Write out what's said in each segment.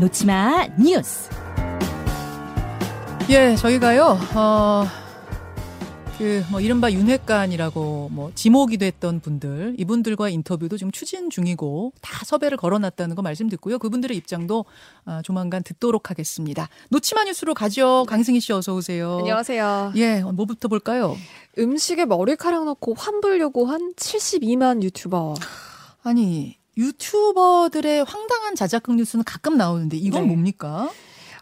놓치마 뉴스. 예, 저희가요, 어, 그, 뭐, 이른바 윤회관이라고, 뭐, 지목이 됐던 분들, 이분들과 인터뷰도 지금 추진 중이고, 다 섭외를 걸어놨다는 거 말씀 듣고요. 그분들의 입장도 아, 조만간 듣도록 하겠습니다. 놓치마 뉴스로 가죠. 강승희 씨 어서 오세요. 안녕하세요. 예, 뭐부터 볼까요? 음식에 머리카락 넣고 환불 요구한 72만 유튜버. 아니, 유튜버들의 황당한 자작극 뉴스는 가끔 나오는데, 이건 네. 뭡니까?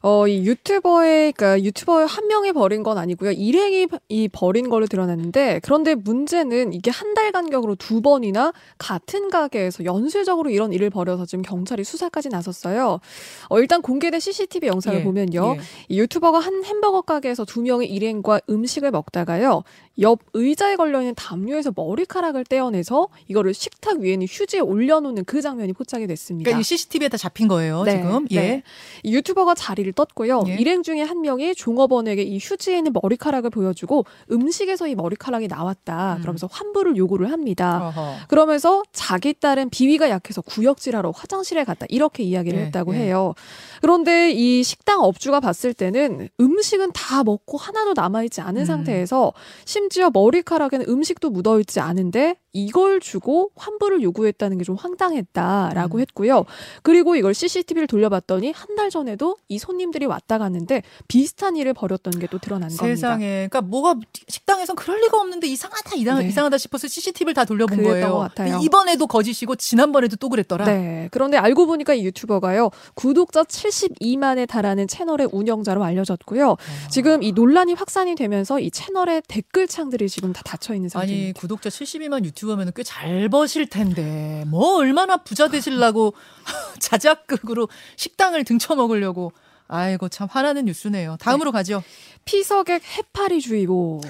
어, 이 유튜버의, 그러니까 유튜버 한 명이 벌인 건 아니고요. 일행이 이 벌인 걸로 드러났는데, 그런데 문제는 이게 한 달 간격으로 두 번이나 같은 가게에서 연쇄적으로 이런 일을 벌여서 지금 경찰이 수사까지 나섰어요. 어, 일단 공개된 CCTV 영상을 예, 보면요. 예. 이 유튜버가 한 햄버거 가게에서 두 명의 일행과 음식을 먹다가요. 옆 의자에 걸려있는 담요에서 머리카락을 떼어내서 이거를 식탁 위에 있는 휴지에 올려놓는 그 장면이 포착이 됐습니다. 그러니까 이 CCTV에 다 잡힌 거예요, 네, 지금. 예. 네. 이 유튜버가 자리를 떴고요. 예. 일행 중에 한 명이 종업원에게 이 휴지에 있는 머리카락을 보여주고 음식에서 이 머리카락이 나왔다. 음. 그러면서 환불을 요구를 합니다. 어허. 그러면서 자기 딸은 비위가 약해서 구역질하러 화장실에 갔다 이렇게 이야기를 예, 했다고 예. 해요. 그런데 이 식당 업주가 봤을 때는 음식은 다 먹고 하나도 남아있지 않은 음. 상태에서 심지어 머리카락에는 음식도 묻어있지 않은데 이걸 주고 환불을 요구했다는 게 좀 황당했다라고 음. 했고요. 그리고 이걸 CCTV를 돌려봤더니 한 달 전에도 이 손님 들이 왔다 갔는데 비슷한 일을 벌였던 게 또 드러난 겁니다. 세상에. 그러니까 뭐가 식당에선 그럴 리가 없는데 이상하다, 이상, 네. 이상하다 싶어서 CCTV를 다 돌려본 거예요. 것 같아요. 이번에도 거짓이고 지난번에도 또 그랬더라. 네. 그런데 알고 보니까 이 유튜버가요. 구독자 72만에 달하는 채널의 운영자로 알려졌고요. 지금 이 논란이 확산이 되면서 이 채널의 댓글창들이 지금 다 닫혀 있는 아니 상태입니다. 구독자 72만 유튜버면 꽤 잘 버실 텐데 뭐 얼마나 부자 되실라고 자작극으로 식당을 등쳐 먹으려고 아이고 참 화나는 뉴스네요. 다음으로 가죠. 피서객 해파리 주의보.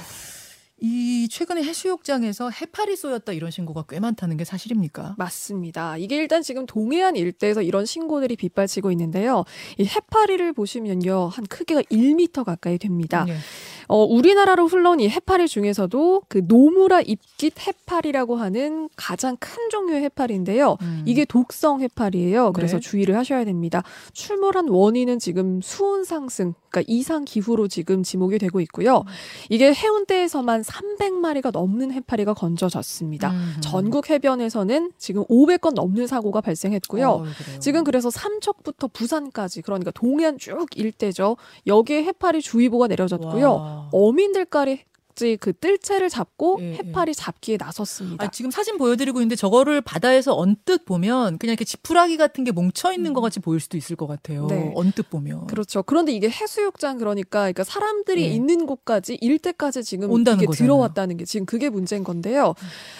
이 최근에 해수욕장에서 해파리 쏘였다 이런 신고가 꽤 많다는 게 사실입니까? 맞습니다. 이게 일단 지금 동해안 일대에서 이런 신고들이 빗발치고 있는데요. 이 해파리를 보시면요. 한 크기가 1m 가까이 됩니다. 예. 어, 우리나라로 흘러온 이 해파리 중에서도 그 노무라 입깃 해파리라고 하는 가장 큰 종류의 해파리인데요. 음. 이게 독성 해파리예요. 그래서 네. 주의를 하셔야 됩니다. 출몰한 원인은 지금 수온 상승, 그러니까 이상 기후로 지금 지목이 되고 있고요. 이게 해운대에서만 300마리가 넘는 해파리가 건져졌습니다. 음흠. 전국 해변에서는 지금 500건 넘는 사고가 발생했고요. 어. 지금 그래서 삼척부터 부산까지 그러니까 동해안 쭉 일대죠. 여기에 해파리 주의보가 내려졌고요. 와. 어민들까지 그 뜰채를 잡고 예, 해파리 잡기에 나섰습니다. 아, 지금 사진 보여드리고 있는데 저거를 바다에서 언뜻 보면 그냥 이렇게 지푸라기 같은 게 뭉쳐 있는 것 같이 보일 수도 있을 것 같아요. 네. 언뜻 보면. 그렇죠. 그런데 이게 해수욕장 그러니까, 그러니까 사람들이 예. 있는 곳까지 일대까지 지금 온다는 이게 거잖아요. 들어왔다는 게 지금 그게 문제인 건데요.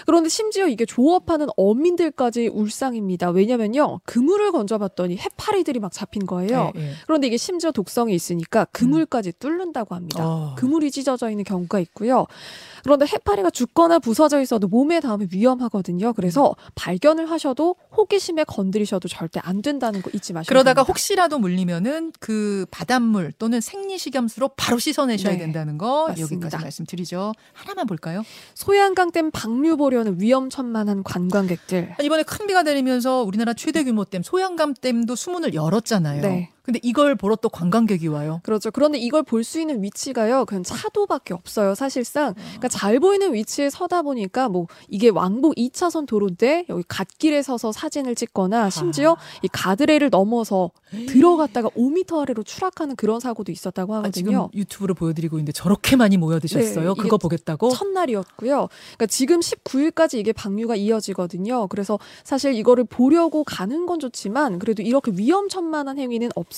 그런데 심지어 이게 조업하는 어민들까지 울상입니다. 왜냐면요 그물을 건져봤더니 해파리들이 막 잡힌 거예요. 예, 예. 그런데 이게 심지어 독성이 있으니까 그물까지 뚫는다고 합니다. 어. 그물이 찢어져 있는 경우가 있고요. 그런데 해파리가 죽거나 부서져 있어도 몸에 닿으면 위험하거든요. 그래서 발견을 하셔도 호기심에 건드리셔도 절대 안 된다는 거 잊지 마시고. 그러다가 혹시라도 물리면은 그 바닷물 또는 생리식염수로 바로 씻어내셔야 네, 된다는 거 맞습니다. 여기까지 말씀드리죠. 하나만 볼까요? 소양강댐 방류 보려는 위험천만한 관광객들. 이번에 큰 비가 내리면서 우리나라 최대 규모 댐 소양강 댐도 수문을 열었잖아요. 네. 근데 이걸 보러 또 관광객이 와요. 그렇죠. 그런데 이걸 볼 수 있는 위치가요. 그냥 차도밖에 없어요. 사실상. 그러니까 잘 보이는 위치에 서다 보니까 뭐 이게 왕복 2차선 도로인데 여기 갓길에 서서 사진을 찍거나 심지어 이 가드레일을 넘어서 들어갔다가 5m 아래로 추락하는 그런 사고도 있었다고 아, 지금 하거든요. 유튜브로 보여드리고 있는데 저렇게 많이 모여드셨어요. 네, 그거 보겠다고? 첫날이었고요. 그러니까 지금 19일까지 이게 방류가 이어지거든요. 그래서 사실 이거를 보려고 가는 건 좋지만 그래도 이렇게 위험천만한 행위는 없어